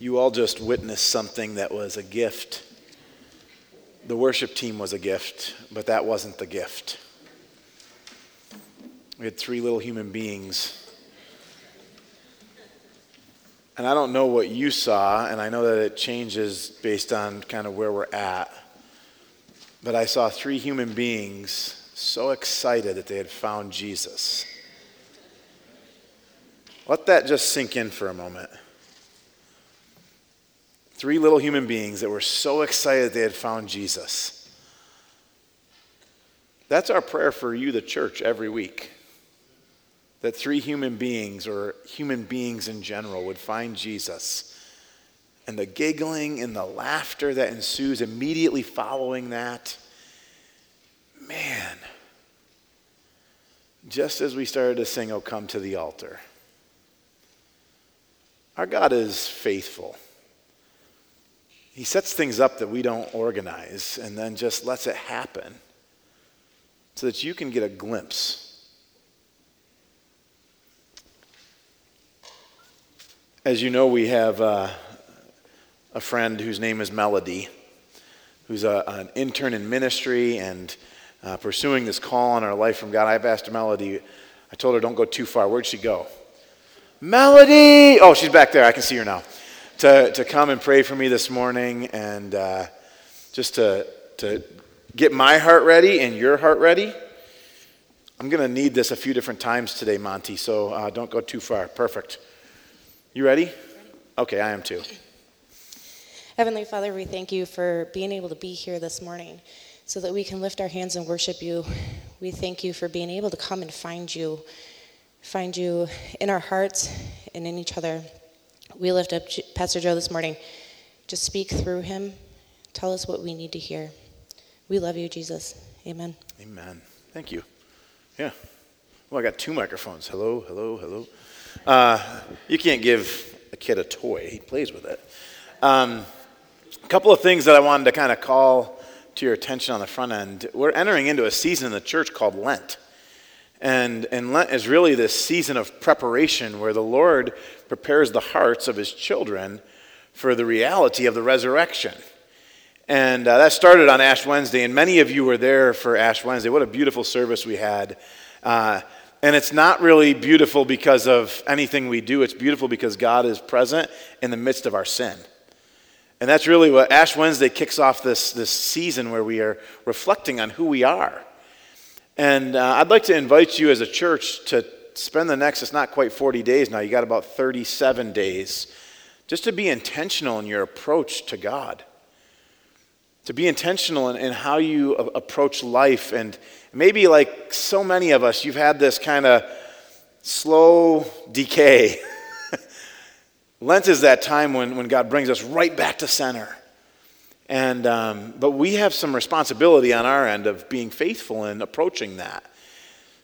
You all just witnessed something that was a gift. The worship team was a gift, but that wasn't the gift. We had three little human beings. And I don't know what you saw, and I know that it changes based on kind of where we're at. But I saw three human beings so excited that they had found Jesus. Let that just sink in for a moment. Three little human beings that were so excited they had found Jesus. That's our prayer for you, the church, every week. That three human beings, or human beings in general, would find Jesus. And the giggling and the laughter that ensues immediately following that, man, just as we started to sing, Oh, come to the altar. Our God is faithful. He sets things up that we don't organize and then just lets it happen so that you can get a glimpse. As you know, we have uh, a friend whose name is Melody, who's a, an intern in ministry and uh, pursuing this call on our life from God. I've asked Melody, I told her, don't go too far. Where'd she go? Melody! Oh, she's back there. I can see her now to, to come and pray for me this morning and uh, just to, to get my heart ready and your heart ready. I'm going to need this a few different times today, Monty, so uh, don't go too far. Perfect. You ready? Okay, I am too. Heavenly Father, we thank you for being able to be here this morning so that we can lift our hands and worship you. We thank you for being able to come and find you, find you in our hearts and in each other we lift up Pastor Joe this morning. Just speak through him. Tell us what we need to hear. We love you, Jesus. Amen. Amen. Thank you. Yeah. Well, I got two microphones. Hello, hello, hello. Uh, you can't give a kid a toy, he plays with it. Um, a couple of things that I wanted to kind of call to your attention on the front end. We're entering into a season in the church called Lent. And, and Lent is really this season of preparation where the Lord prepares the hearts of his children for the reality of the resurrection. And uh, that started on Ash Wednesday, and many of you were there for Ash Wednesday. What a beautiful service we had. Uh, and it's not really beautiful because of anything we do, it's beautiful because God is present in the midst of our sin. And that's really what Ash Wednesday kicks off this, this season where we are reflecting on who we are. And uh, I'd like to invite you as a church to spend the next, it's not quite 40 days now, you got about 37 days, just to be intentional in your approach to God. To be intentional in, in how you a- approach life. And maybe, like so many of us, you've had this kind of slow decay. Lent is that time when, when God brings us right back to center. And, um, but we have some responsibility on our end of being faithful in approaching that.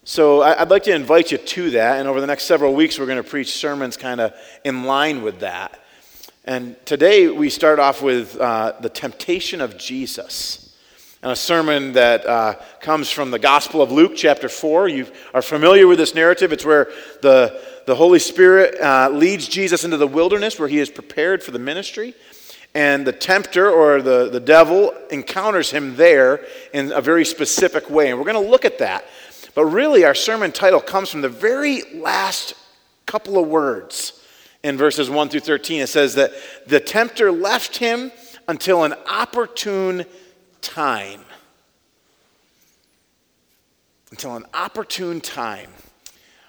So I'd like to invite you to that. And over the next several weeks, we're going to preach sermons kind of in line with that. And today we start off with uh, the temptation of Jesus. And a sermon that uh, comes from the Gospel of Luke, chapter 4. You are familiar with this narrative. It's where the, the Holy Spirit uh, leads Jesus into the wilderness where he is prepared for the ministry. And the tempter or the, the devil encounters him there in a very specific way. And we're going to look at that. But really, our sermon title comes from the very last couple of words in verses 1 through 13. It says that the tempter left him until an opportune time. Until an opportune time.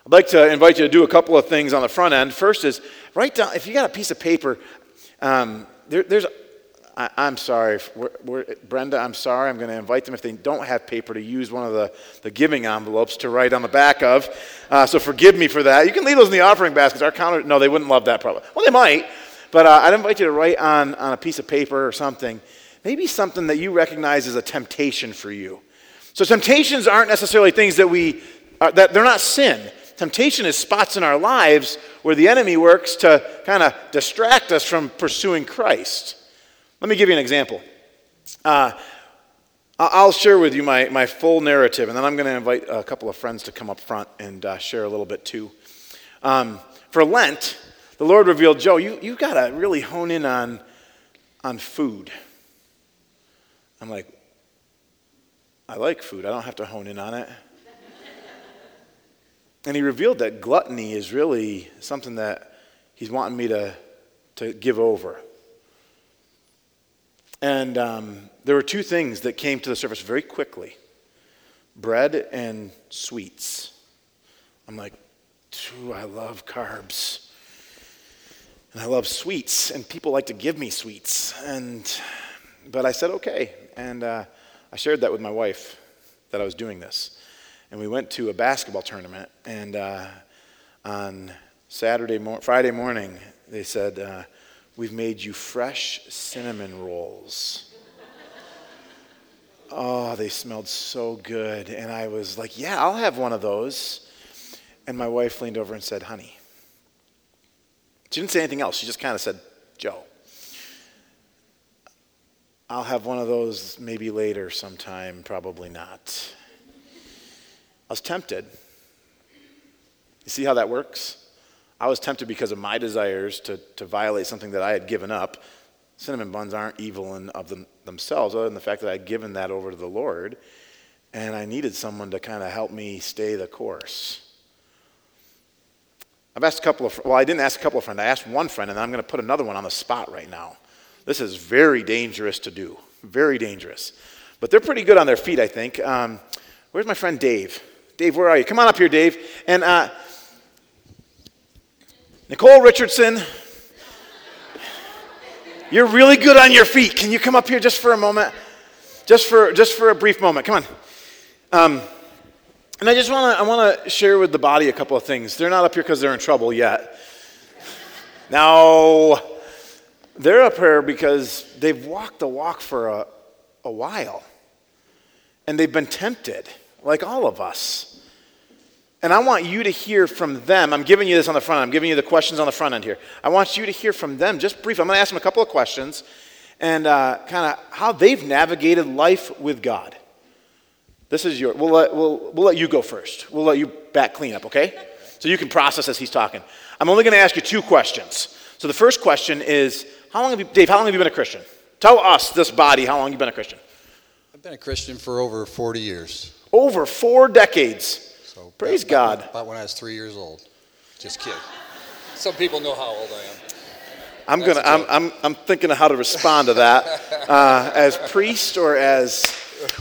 I'd like to invite you to do a couple of things on the front end. First is write down, if you got a piece of paper, um, there, there's, I, am sorry, we're, we're, Brenda, I'm sorry. I'm going to invite them, if they don't have paper, to use one of the, the giving envelopes to write on the back of. Uh, so forgive me for that. You can leave those in the offering baskets. Our counter, no, they wouldn't love that probably. Well, they might, but uh, I'd invite you to write on, on a piece of paper or something, maybe something that you recognize as a temptation for you. So temptations aren't necessarily things that we, uh, that they're not sin. Temptation is spots in our lives where the enemy works to kind of distract us from pursuing Christ. Let me give you an example. Uh, I'll share with you my, my full narrative, and then I'm going to invite a couple of friends to come up front and uh, share a little bit too. Um, for Lent, the Lord revealed, Joe, you, you got to really hone in on, on food. I'm like, I like food. I don't have to hone in on it. And he revealed that gluttony is really something that he's wanting me to, to give over. And um, there were two things that came to the surface very quickly bread and sweets. I'm like, I love carbs. And I love sweets, and people like to give me sweets. And, but I said, okay. And uh, I shared that with my wife that I was doing this. And we went to a basketball tournament, and uh, on Saturday, Friday morning, they said, uh, We've made you fresh cinnamon rolls. oh, they smelled so good. And I was like, Yeah, I'll have one of those. And my wife leaned over and said, Honey. She didn't say anything else. She just kind of said, Joe. I'll have one of those maybe later sometime, probably not. I was tempted. You see how that works? I was tempted because of my desires to, to violate something that I had given up. Cinnamon buns aren't evil in, of them, themselves, other than the fact that I'd given that over to the Lord. And I needed someone to kind of help me stay the course. I've asked a couple of, well, I didn't ask a couple of friends. I asked one friend, and I'm going to put another one on the spot right now. This is very dangerous to do, very dangerous. But they're pretty good on their feet, I think. Um, where's my friend Dave? Dave, where are you? Come on up here, Dave. And uh, Nicole Richardson, you're really good on your feet. Can you come up here just for a moment? Just for, just for a brief moment. Come on. Um, and I just want to I want to share with the body a couple of things. They're not up here because they're in trouble yet. Now, they're up here because they've walked the walk for a, a while. And they've been tempted, like all of us. And I want you to hear from them. I'm giving you this on the front. I'm giving you the questions on the front end here. I want you to hear from them just briefly. I'm going to ask them a couple of questions and uh, kind of how they've navigated life with God. This is your, we'll let, we'll, we'll let you go first. We'll let you back clean up, okay? So you can process as he's talking. I'm only going to ask you two questions. So the first question is, how long have you, Dave, how long have you been a Christian? Tell us, this body, how long you've been a Christian. I've been a Christian for over 40 years. Over four decades. So Praise about, God. About, when I was three years old. Just kidding. Some people know how old I am. I'm That's gonna. I'm. I'm. I'm thinking of how to respond to that, uh, as priest or as.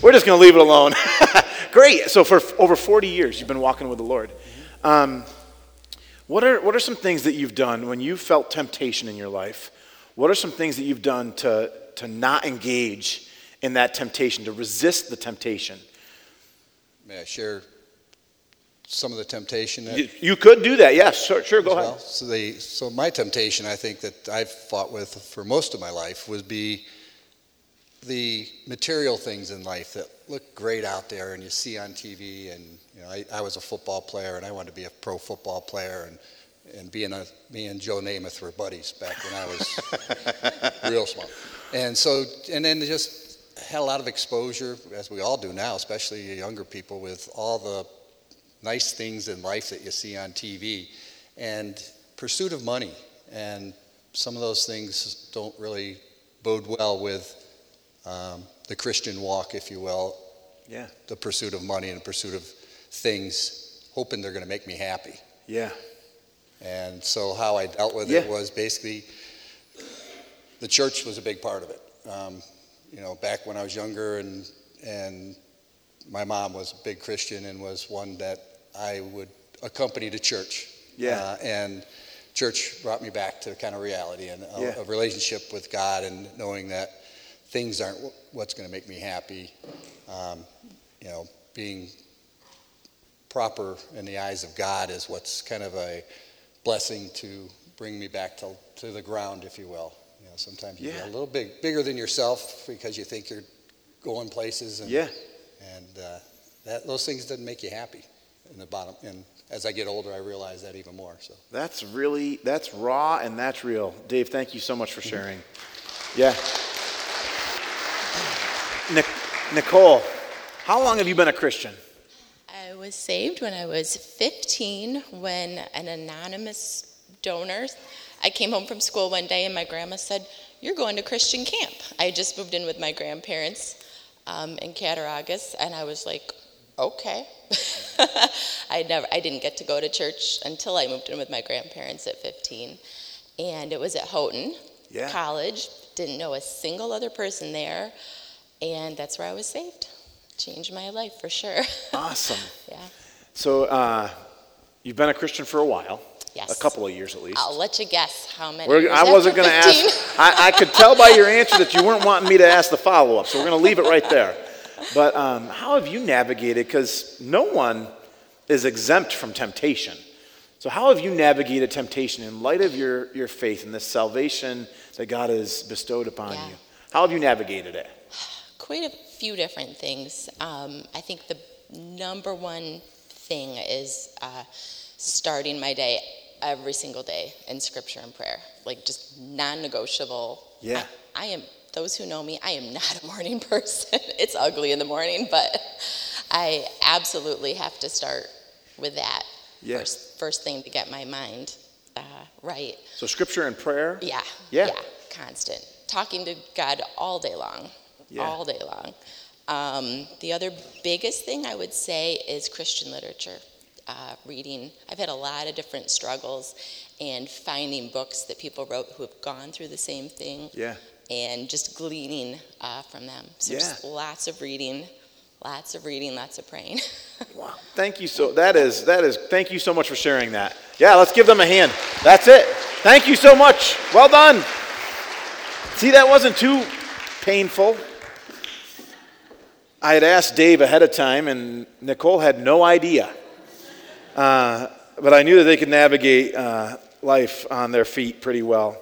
We're just gonna leave it alone. Great. So for f- over 40 years, you've been walking with the Lord. Um, what are What are some things that you've done when you felt temptation in your life? What are some things that you've done to to not engage in that temptation, to resist the temptation? May I share some of the temptation that You, you could do that. Yes. Sure. sure go as ahead. So, the, so my temptation, I think that I've fought with for most of my life, would be the material things in life that look great out there and you see on TV. And you know, I, I was a football player and I wanted to be a pro football player. And and being a me and Joe Namath were buddies back when I was real small. And so and then just had a lot of exposure, as we all do now, especially younger people, with all the nice things in life that you see on TV, and pursuit of money. And some of those things don't really bode well with um, the Christian walk, if you will, Yeah. the pursuit of money and the pursuit of things, hoping they're going to make me happy. Yeah. And so, how I dealt with Yeah. it was basically the church was a big part of it. Um, you know, back when I was younger, and and my mom was a big Christian and was one that I would accompany to church. Yeah. Uh, and church brought me back to kind of reality and a, Yeah. a relationship with God, and knowing that things aren't what's going to make me happy. Um, you know, being proper in the eyes of God is what's kind of a blessing to bring me back to, to the ground, if you will. You know, sometimes you Yeah. get a little big, bigger than yourself because you think you're going places, and Yeah. and uh, that those things doesn't make you happy in the bottom. And as I get older, I realize that even more. So That's really that's raw and that's real. Dave, thank you so much for sharing. Yeah. Nic- Nicole, how long have you been a Christian? I was saved when I was 15 when an anonymous donor I came home from school one day and my grandma said, You're going to Christian camp. I had just moved in with my grandparents um, in Cattaraugus, and I was like, Okay. I never, I didn't get to go to church until I moved in with my grandparents at 15, and it was at Houghton Yeah. College. Didn't know a single other person there, and that's where I was saved. Changed my life for sure. Awesome. yeah. So uh, you've been a Christian for a while. Yes. A couple of years at least. I'll let you guess how many. We're, I wasn't going to ask. I, I could tell by your answer that you weren't wanting me to ask the follow up, so we're going to leave it right there. But um, how have you navigated? Because no one is exempt from temptation. So, how have you navigated temptation in light of your, your faith and this salvation that God has bestowed upon Yeah. you? How have you navigated it? Quite a few different things. Um, I think the number one thing is uh, starting my day every single day in scripture and prayer, like just non-negotiable. Yeah. I, I am. Those who know me, I am not a morning person. it's ugly in the morning, but I absolutely have to start with that Yeah. first. First thing to get my mind uh, right. So, scripture and prayer? Yeah. Yeah. Constant. Talking to God all day long. Yeah. All day long. Um, the other biggest thing I would say is Christian literature. Uh, reading. I've had a lot of different struggles and finding books that people wrote who have gone through the same thing Yeah. and just gleaning uh, from them. So Yeah. just lots of reading, lots of reading, lots of praying. Wow. Thank you so that is that is thank you so much for sharing that. Yeah, let's give them a hand. That's it. Thank you so much. Well done. See that wasn't too painful. I had asked Dave ahead of time and Nicole had no idea. Uh, but I knew that they could navigate uh, life on their feet pretty well.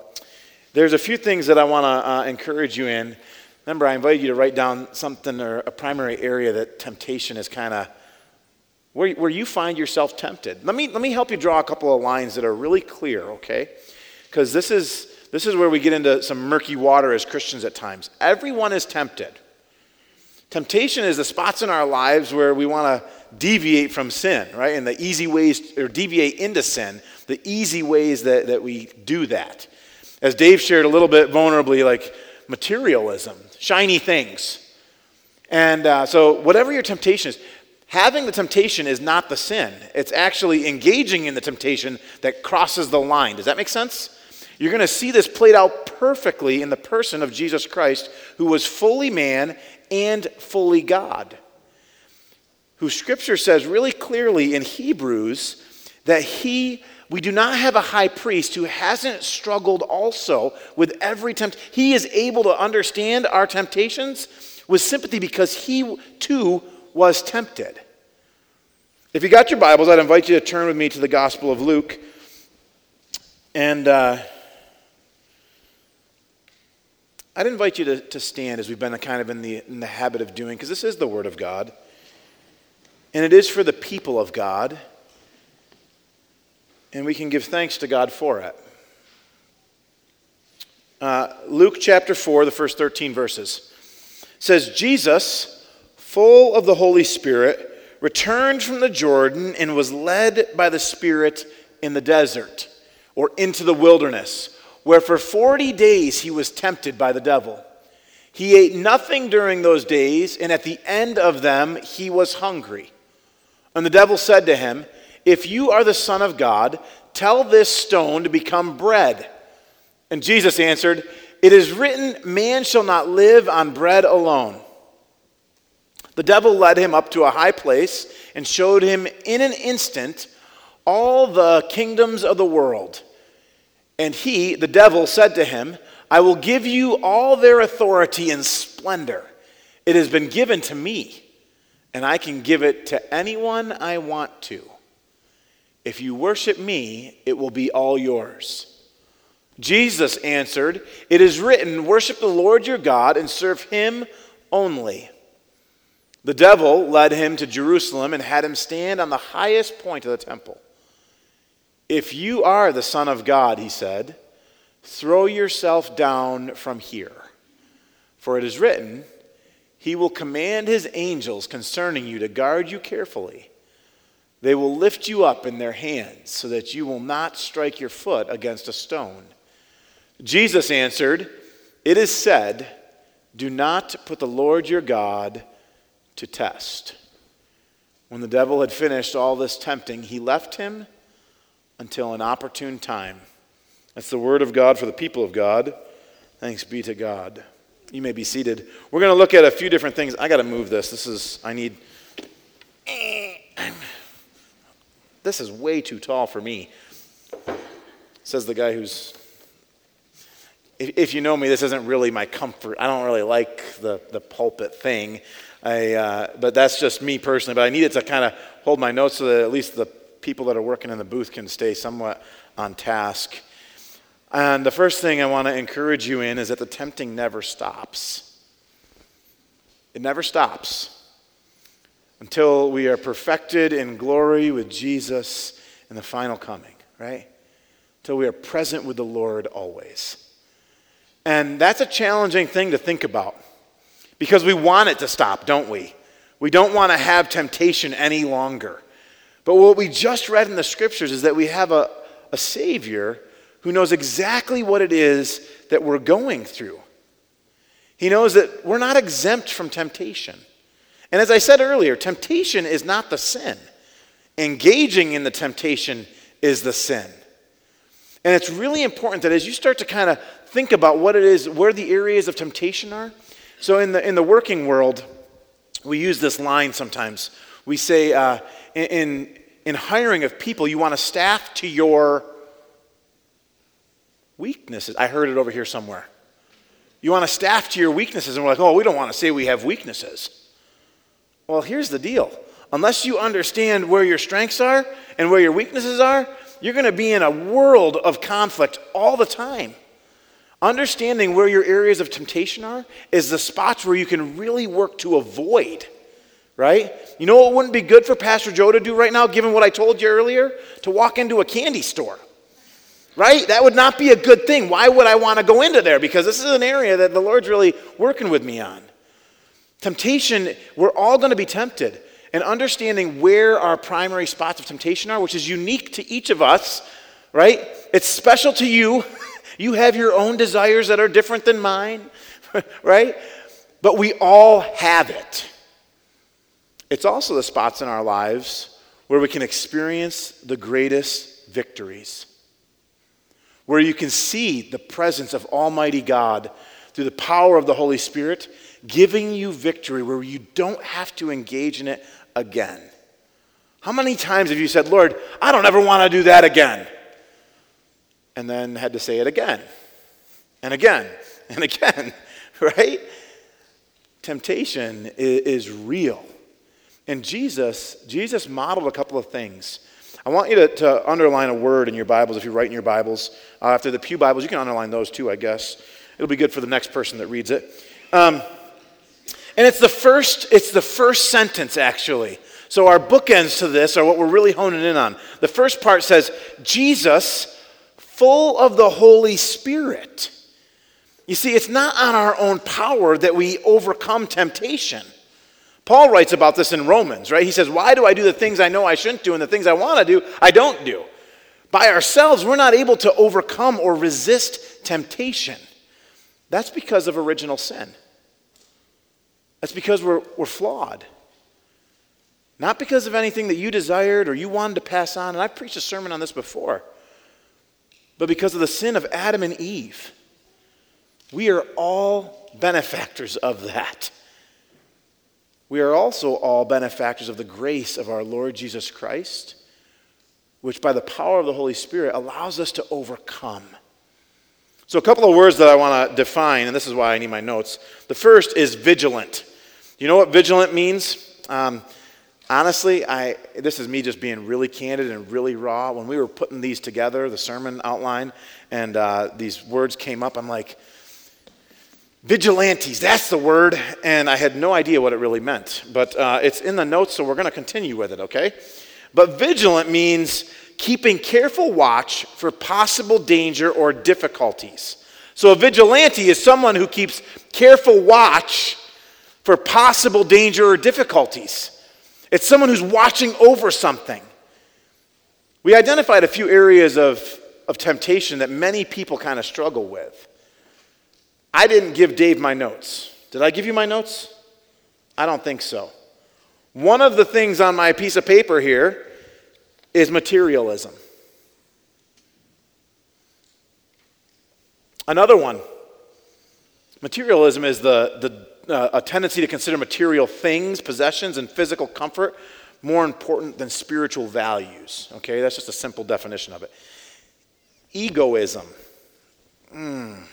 There's a few things that I want to uh, encourage you in. Remember, I invited you to write down something or a primary area that temptation is kind of where, where you find yourself tempted. Let me, let me help you draw a couple of lines that are really clear, okay? Because this is, this is where we get into some murky water as Christians at times. Everyone is tempted. Temptation is the spots in our lives where we want to deviate from sin, right? And the easy ways, or deviate into sin, the easy ways that, that we do that. As Dave shared a little bit vulnerably, like materialism, shiny things. And uh, so, whatever your temptation is, having the temptation is not the sin. It's actually engaging in the temptation that crosses the line. Does that make sense? You're going to see this played out perfectly in the person of Jesus Christ, who was fully man and fully God. Who Scripture says really clearly in Hebrews that he, we do not have a high priest who hasn't struggled also with every tempt. He is able to understand our temptations with sympathy because he too was tempted. If you got your Bibles, I'd invite you to turn with me to the Gospel of Luke. And uh, I'd invite you to, to stand as we've been kind of in the, in the habit of doing, because this is the Word of God. And it is for the people of God. And we can give thanks to God for it. Uh, Luke chapter 4, the first 13 verses says, Jesus, full of the Holy Spirit, returned from the Jordan and was led by the Spirit in the desert or into the wilderness, where for 40 days he was tempted by the devil. He ate nothing during those days, and at the end of them he was hungry. And the devil said to him, If you are the Son of God, tell this stone to become bread. And Jesus answered, It is written, Man shall not live on bread alone. The devil led him up to a high place and showed him in an instant all the kingdoms of the world. And he, the devil, said to him, I will give you all their authority and splendor. It has been given to me, and I can give it to anyone I want to. If you worship me, it will be all yours. Jesus answered, It is written, Worship the Lord your God and serve him only. The devil led him to Jerusalem and had him stand on the highest point of the temple. If you are the Son of God, he said, throw yourself down from here. For it is written, He will command His angels concerning you to guard you carefully. They will lift you up in their hands so that you will not strike your foot against a stone. Jesus answered, It is said, Do not put the Lord your God to test. When the devil had finished all this tempting, he left him until an opportune time. That's the word of God for the people of God. Thanks be to God. You may be seated. We're going to look at a few different things. I got to move this. This is, I need. This is way too tall for me. Says the guy who's. If, if you know me, this isn't really my comfort. I don't really like the, the pulpit thing. I, uh, but that's just me personally. But I needed to kind of hold my notes so that at least the people that are working in the booth can stay somewhat on task. And the first thing I want to encourage you in is that the tempting never stops. It never stops until we are perfected in glory with Jesus in the final coming, right? Until we are present with the Lord always. And that's a challenging thing to think about because we want it to stop, don't we? We don't want to have temptation any longer. But what we just read in the scriptures is that we have a, a Savior who knows exactly what it is that we're going through. He knows that we're not exempt from temptation. And as I said earlier, temptation is not the sin, engaging in the temptation is the sin. And it's really important that as you start to kind of think about what it is, where the areas of temptation are. So in the, in the working world, we use this line sometimes. We say, uh, in, in hiring of people, you want to staff to your weaknesses. I heard it over here somewhere. You want to staff to your weaknesses, and we're like, oh, we don't want to say we have weaknesses. Well, here's the deal unless you understand where your strengths are and where your weaknesses are, you're going to be in a world of conflict all the time. Understanding where your areas of temptation are is the spots where you can really work to avoid, right? You know what wouldn't be good for Pastor Joe to do right now, given what I told you earlier? To walk into a candy store right? That would not be a good thing. Why would I want to go into there? Because this is an area that the Lord's really working with me on. Temptation, we're all going to be tempted. And understanding where our primary spots of temptation are, which is unique to each of us, right? It's special to you. You have your own desires that are different than mine, right? But we all have it. It's also the spots in our lives where we can experience the greatest victories where you can see the presence of Almighty God through the power of the Holy Spirit, giving you victory where you don't have to engage in it again. How many times have you said, Lord, I don't ever want to do that again? And then had to say it again, and again, and again, right? Temptation is real. And Jesus, Jesus modeled a couple of things I want you to, to underline a word in your Bibles if you write in your Bibles. Uh, after the Pew Bibles, you can underline those too, I guess. It'll be good for the next person that reads it. Um, and it's the first, it's the first sentence, actually. So our bookends to this are what we're really honing in on. The first part says, Jesus, full of the Holy Spirit. You see, it's not on our own power that we overcome temptation. Paul writes about this in Romans, right? He says, Why do I do the things I know I shouldn't do and the things I want to do, I don't do? By ourselves, we're not able to overcome or resist temptation. That's because of original sin. That's because we're, we're flawed. Not because of anything that you desired or you wanted to pass on. And I've preached a sermon on this before. But because of the sin of Adam and Eve. We are all benefactors of that we are also all benefactors of the grace of our Lord Jesus Christ, which by the power of the Holy Spirit allows us to overcome. So, a couple of words that I want to define, and this is why I need my notes. The first is vigilant. You know what vigilant means? Um, honestly, I, this is me just being really candid and really raw. When we were putting these together, the sermon outline, and uh, these words came up, I'm like, Vigilantes, that's the word, and I had no idea what it really meant. But uh, it's in the notes, so we're going to continue with it, okay? But vigilant means keeping careful watch for possible danger or difficulties. So a vigilante is someone who keeps careful watch for possible danger or difficulties. It's someone who's watching over something. We identified a few areas of, of temptation that many people kind of struggle with. I didn't give Dave my notes. Did I give you my notes? I don't think so. One of the things on my piece of paper here is materialism. Another one materialism is the, the, uh, a tendency to consider material things, possessions, and physical comfort more important than spiritual values. Okay, that's just a simple definition of it. Egoism. Mm.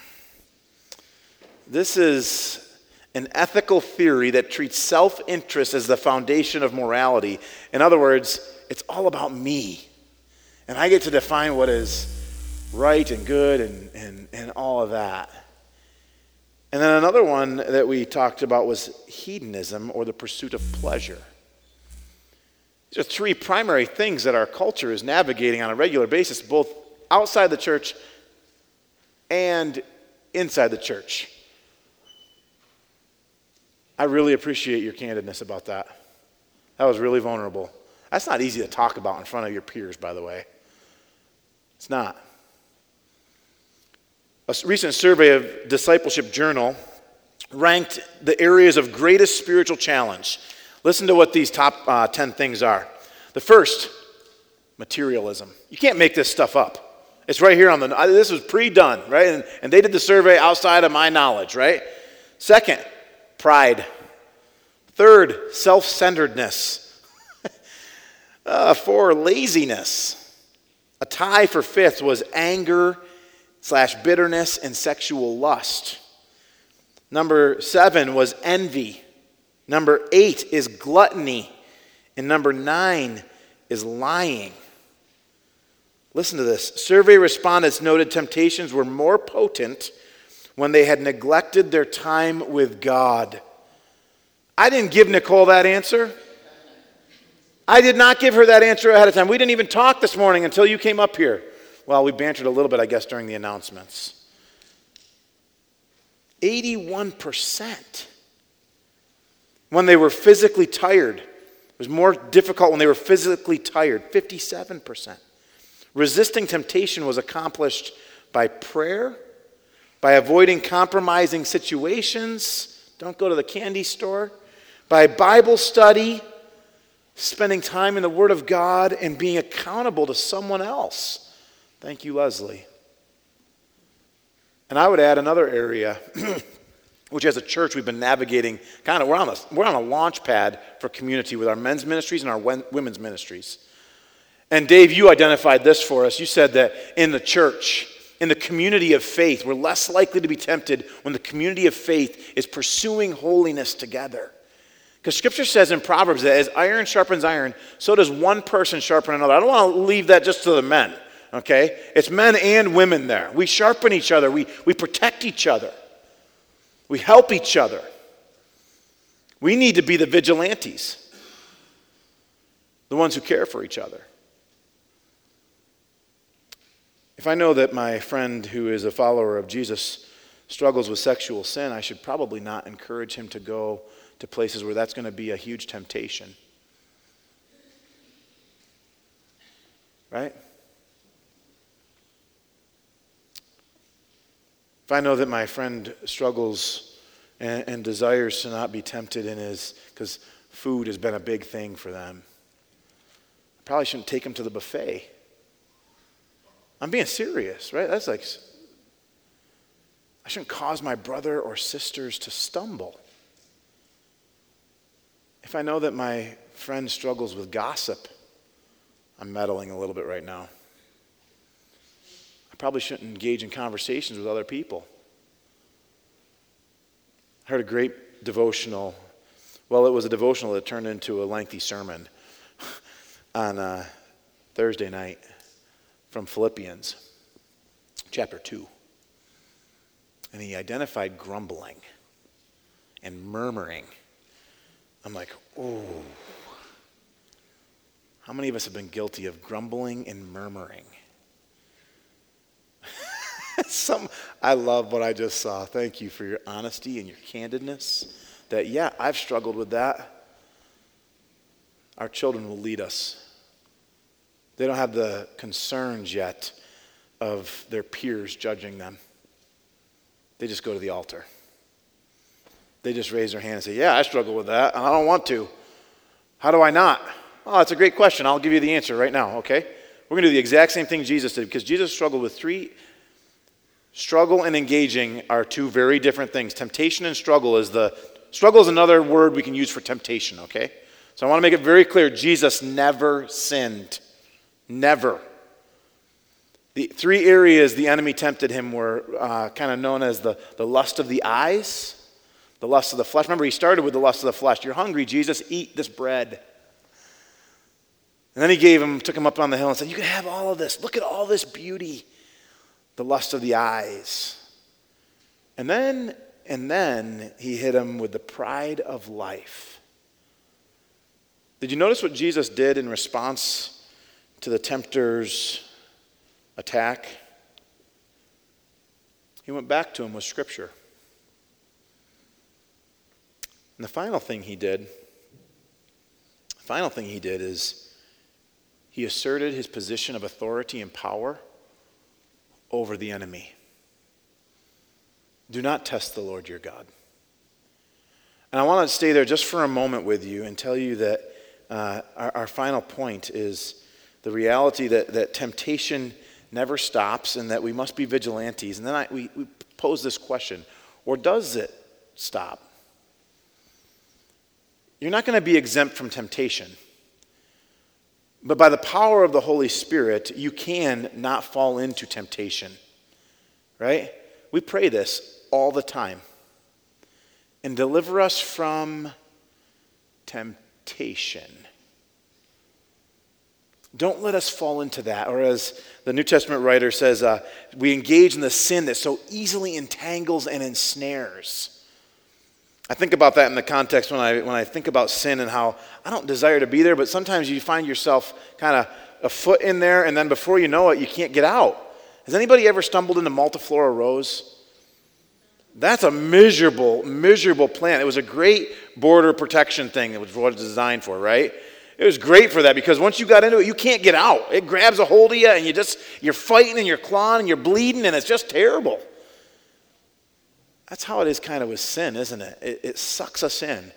This is an ethical theory that treats self interest as the foundation of morality. In other words, it's all about me. And I get to define what is right and good and, and, and all of that. And then another one that we talked about was hedonism or the pursuit of pleasure. These are three primary things that our culture is navigating on a regular basis, both outside the church and inside the church. I really appreciate your candidness about that. That was really vulnerable. That's not easy to talk about in front of your peers, by the way. It's not. A recent survey of Discipleship Journal ranked the areas of greatest spiritual challenge. Listen to what these top uh, 10 things are. The first, materialism. You can't make this stuff up. It's right here on the, this was pre done, right? And, and they did the survey outside of my knowledge, right? Second, pride. Third, self centeredness. uh, four, laziness. A tie for fifth was anger slash bitterness and sexual lust. Number seven was envy. Number eight is gluttony. And number nine is lying. Listen to this. Survey respondents noted temptations were more potent when they had neglected their time with God. I didn't give Nicole that answer. I did not give her that answer ahead of time. We didn't even talk this morning until you came up here. Well, we bantered a little bit, I guess, during the announcements. 81% when they were physically tired. It was more difficult when they were physically tired, 57%. Resisting temptation was accomplished by prayer by avoiding compromising situations. Don't go to the candy store. By Bible study, spending time in the Word of God, and being accountable to someone else. Thank you, Leslie. And I would add another area, which as a church we've been navigating, kind of, we're on, a, we're on a launch pad for community with our men's ministries and our women's ministries. And Dave, you identified this for us. You said that in the church, in the community of faith, we're less likely to be tempted when the community of faith is pursuing holiness together. Because scripture says in Proverbs that as iron sharpens iron, so does one person sharpen another. I don't want to leave that just to the men, okay? It's men and women there. We sharpen each other, we, we protect each other, we help each other. We need to be the vigilantes, the ones who care for each other. If I know that my friend who is a follower of Jesus struggles with sexual sin, I should probably not encourage him to go to places where that's going to be a huge temptation. Right? If I know that my friend struggles and, and desires to not be tempted in his, because food has been a big thing for them, I probably shouldn't take him to the buffet. I'm being serious, right? That's like, I shouldn't cause my brother or sisters to stumble. If I know that my friend struggles with gossip, I'm meddling a little bit right now. I probably shouldn't engage in conversations with other people. I heard a great devotional. Well, it was a devotional that turned into a lengthy sermon on uh, Thursday night from Philippians chapter 2. And he identified grumbling and murmuring. I'm like, oh. How many of us have been guilty of grumbling and murmuring? Some, I love what I just saw. Thank you for your honesty and your candidness. That, yeah, I've struggled with that. Our children will lead us They don't have the concerns yet of their peers judging them. They just go to the altar. They just raise their hand and say, Yeah, I struggle with that, and I don't want to. How do I not? Oh, that's a great question. I'll give you the answer right now, okay? We're going to do the exact same thing Jesus did because Jesus struggled with three. Struggle and engaging are two very different things. Temptation and struggle is the. Struggle is another word we can use for temptation, okay? So I want to make it very clear Jesus never sinned. Never. The three areas the enemy tempted him were uh, kind of known as the, the lust of the eyes, the lust of the flesh. Remember, he started with the lust of the flesh. You're hungry, Jesus, eat this bread. And then he gave him, took him up on the hill and said, You can have all of this. Look at all this beauty. The lust of the eyes. And then, and then he hit him with the pride of life. Did you notice what Jesus did in response to the tempter's attack? He went back to him with scripture. And the final thing he did, the final thing he did is he asserted his position of authority and power over the enemy. Do not test the Lord your God. And I want to stay there just for a moment with you and tell you that uh, our, our final point is the reality that, that temptation never stops and that we must be vigilantes. And then I, we, we pose this question or does it stop? You're not going to be exempt from temptation. But by the power of the Holy Spirit, you can not fall into temptation. Right? We pray this all the time. And deliver us from temptation. Don't let us fall into that. Or as the New Testament writer says, uh, we engage in the sin that so easily entangles and ensnares. I think about that in the context when I, when I think about sin and how I don't desire to be there, but sometimes you find yourself kind of a foot in there, and then before you know it, you can't get out. Has anybody ever stumbled into multiflora rose? That's a miserable, miserable plant. It was a great border protection thing. It was what it was designed for, right? It was great for that because once you got into it, you can't get out. It grabs a hold of you, and you just you're fighting and you're clawing and you're bleeding, and it's just terrible. That's how it is kind of with sin, isn't it? it? It sucks us in.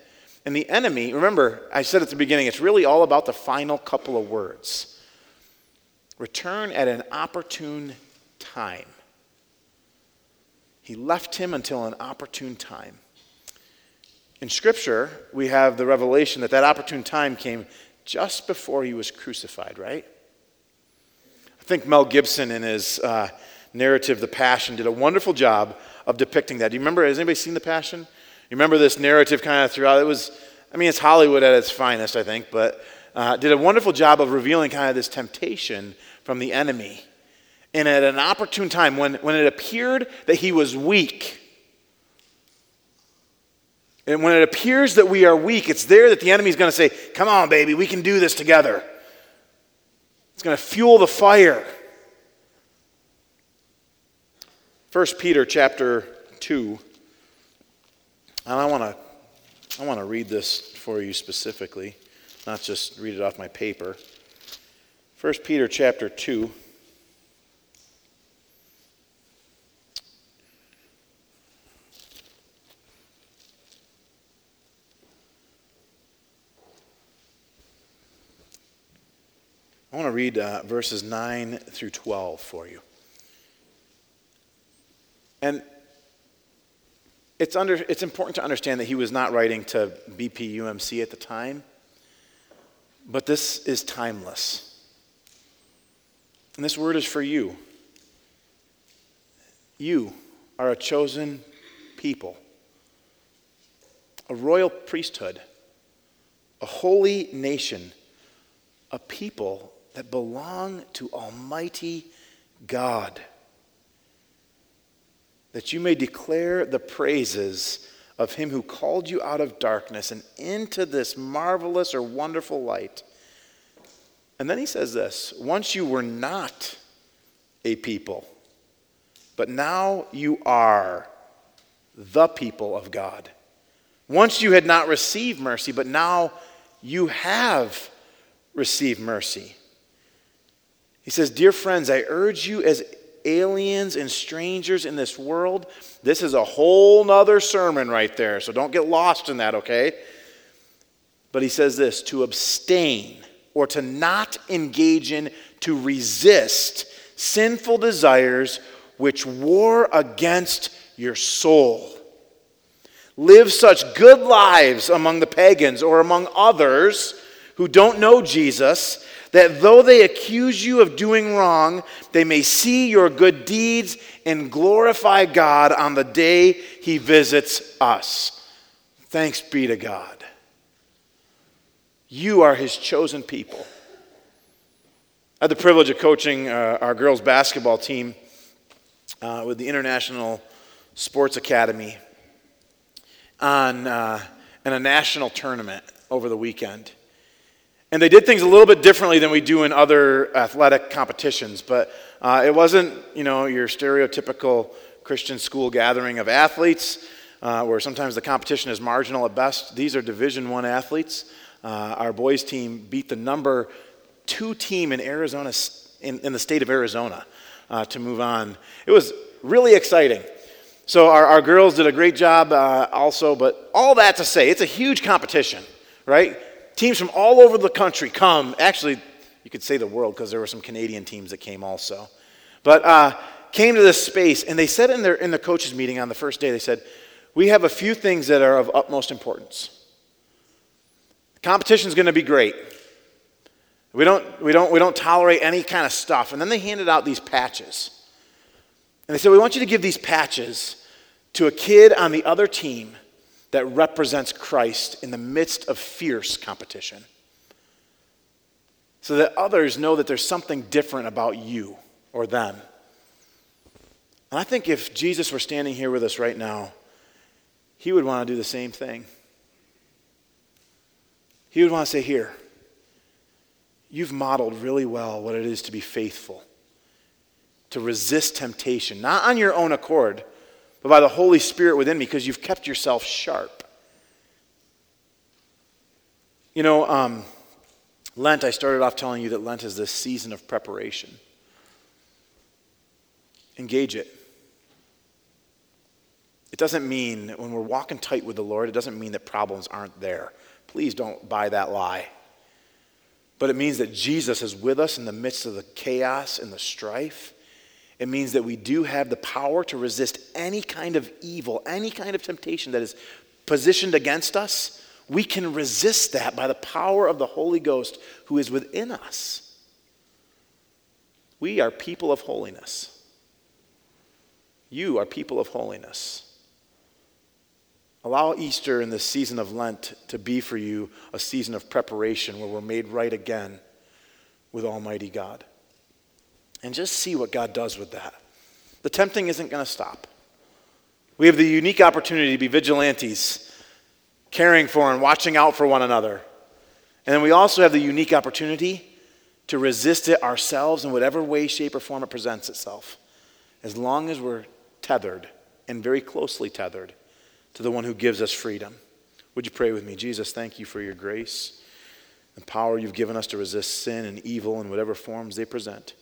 And the enemy, remember, I said at the beginning, it's really all about the final couple of words return at an opportune time. He left him until an opportune time. In Scripture, we have the revelation that that opportune time came just before he was crucified, right? I think Mel Gibson, in his uh, narrative, The Passion, did a wonderful job of depicting that. Do you remember? Has anybody seen The Passion? You remember this narrative kind of throughout? It was, I mean, it's Hollywood at its finest, I think, but uh, did a wonderful job of revealing kind of this temptation from the enemy. And at an opportune time, when, when it appeared that he was weak, and when it appears that we are weak, it's there that the enemy is going to say, Come on, baby, we can do this together. It's going to fuel the fire. 1 Peter chapter 2. And I want to I want to read this for you specifically, not just read it off my paper. 1 Peter chapter 2. I want to read uh, verses 9 through 12 for you. And it's, under, it's important to understand that he was not writing to BPUMC at the time, but this is timeless. And this word is for you. You are a chosen people, a royal priesthood, a holy nation, a people that belong to Almighty God that you may declare the praises of him who called you out of darkness and into this marvelous or wonderful light. And then he says this once you were not a people, but now you are the people of God. Once you had not received mercy, but now you have received mercy. He says, Dear friends, I urge you as aliens and strangers in this world. This is a whole nother sermon right there, so don't get lost in that, okay? But he says this to abstain or to not engage in, to resist sinful desires which war against your soul. Live such good lives among the pagans or among others who don't know Jesus that though they accuse you of doing wrong, they may see your good deeds and glorify God on the day he visits us. Thanks be to God. You are his chosen people. I had the privilege of coaching uh, our girls' basketball team uh, with the International Sports Academy on uh, in a national tournament over the weekend. And they did things a little bit differently than we do in other athletic competitions, but uh, it wasn't, you know, your stereotypical Christian school gathering of athletes, uh, where sometimes the competition is marginal at best. These are Division One athletes. Uh, our boys team beat the number two team in Arizona, in, in the state of Arizona, uh, to move on. It was really exciting. So our, our girls did a great job uh, also, but all that to say, it's a huge competition, right? Teams from all over the country come. Actually, you could say the world because there were some Canadian teams that came also. But uh, came to this space, and they said in their in the coaches' meeting on the first day, they said, "We have a few things that are of utmost importance. Competition is going to be great. We don't we don't we don't tolerate any kind of stuff." And then they handed out these patches, and they said, "We want you to give these patches." To a kid on the other team that represents Christ in the midst of fierce competition. So that others know that there's something different about you or them. And I think if Jesus were standing here with us right now, he would want to do the same thing. He would want to say, Here, you've modeled really well what it is to be faithful, to resist temptation, not on your own accord but by the Holy Spirit within me because you've kept yourself sharp. You know, um, Lent, I started off telling you that Lent is this season of preparation. Engage it. It doesn't mean, when we're walking tight with the Lord, it doesn't mean that problems aren't there. Please don't buy that lie. But it means that Jesus is with us in the midst of the chaos and the strife. It means that we do have the power to resist any kind of evil, any kind of temptation that is positioned against us. We can resist that by the power of the Holy Ghost who is within us. We are people of holiness. You are people of holiness. Allow Easter in this season of Lent to be for you a season of preparation where we're made right again with Almighty God and just see what God does with that. The tempting isn't going to stop. We have the unique opportunity to be vigilantes, caring for and watching out for one another. And then we also have the unique opportunity to resist it ourselves in whatever way, shape, or form it presents itself, as long as we're tethered and very closely tethered to the one who gives us freedom. Would you pray with me? Jesus, thank you for your grace and power you've given us to resist sin and evil in whatever forms they present.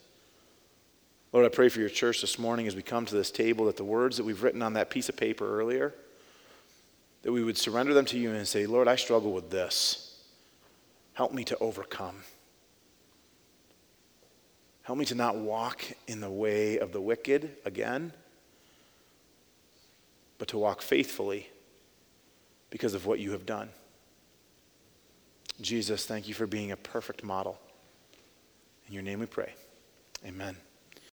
Lord, I pray for your church this morning as we come to this table that the words that we've written on that piece of paper earlier, that we would surrender them to you and say, Lord, I struggle with this. Help me to overcome. Help me to not walk in the way of the wicked again, but to walk faithfully because of what you have done. Jesus, thank you for being a perfect model. In your name we pray. Amen.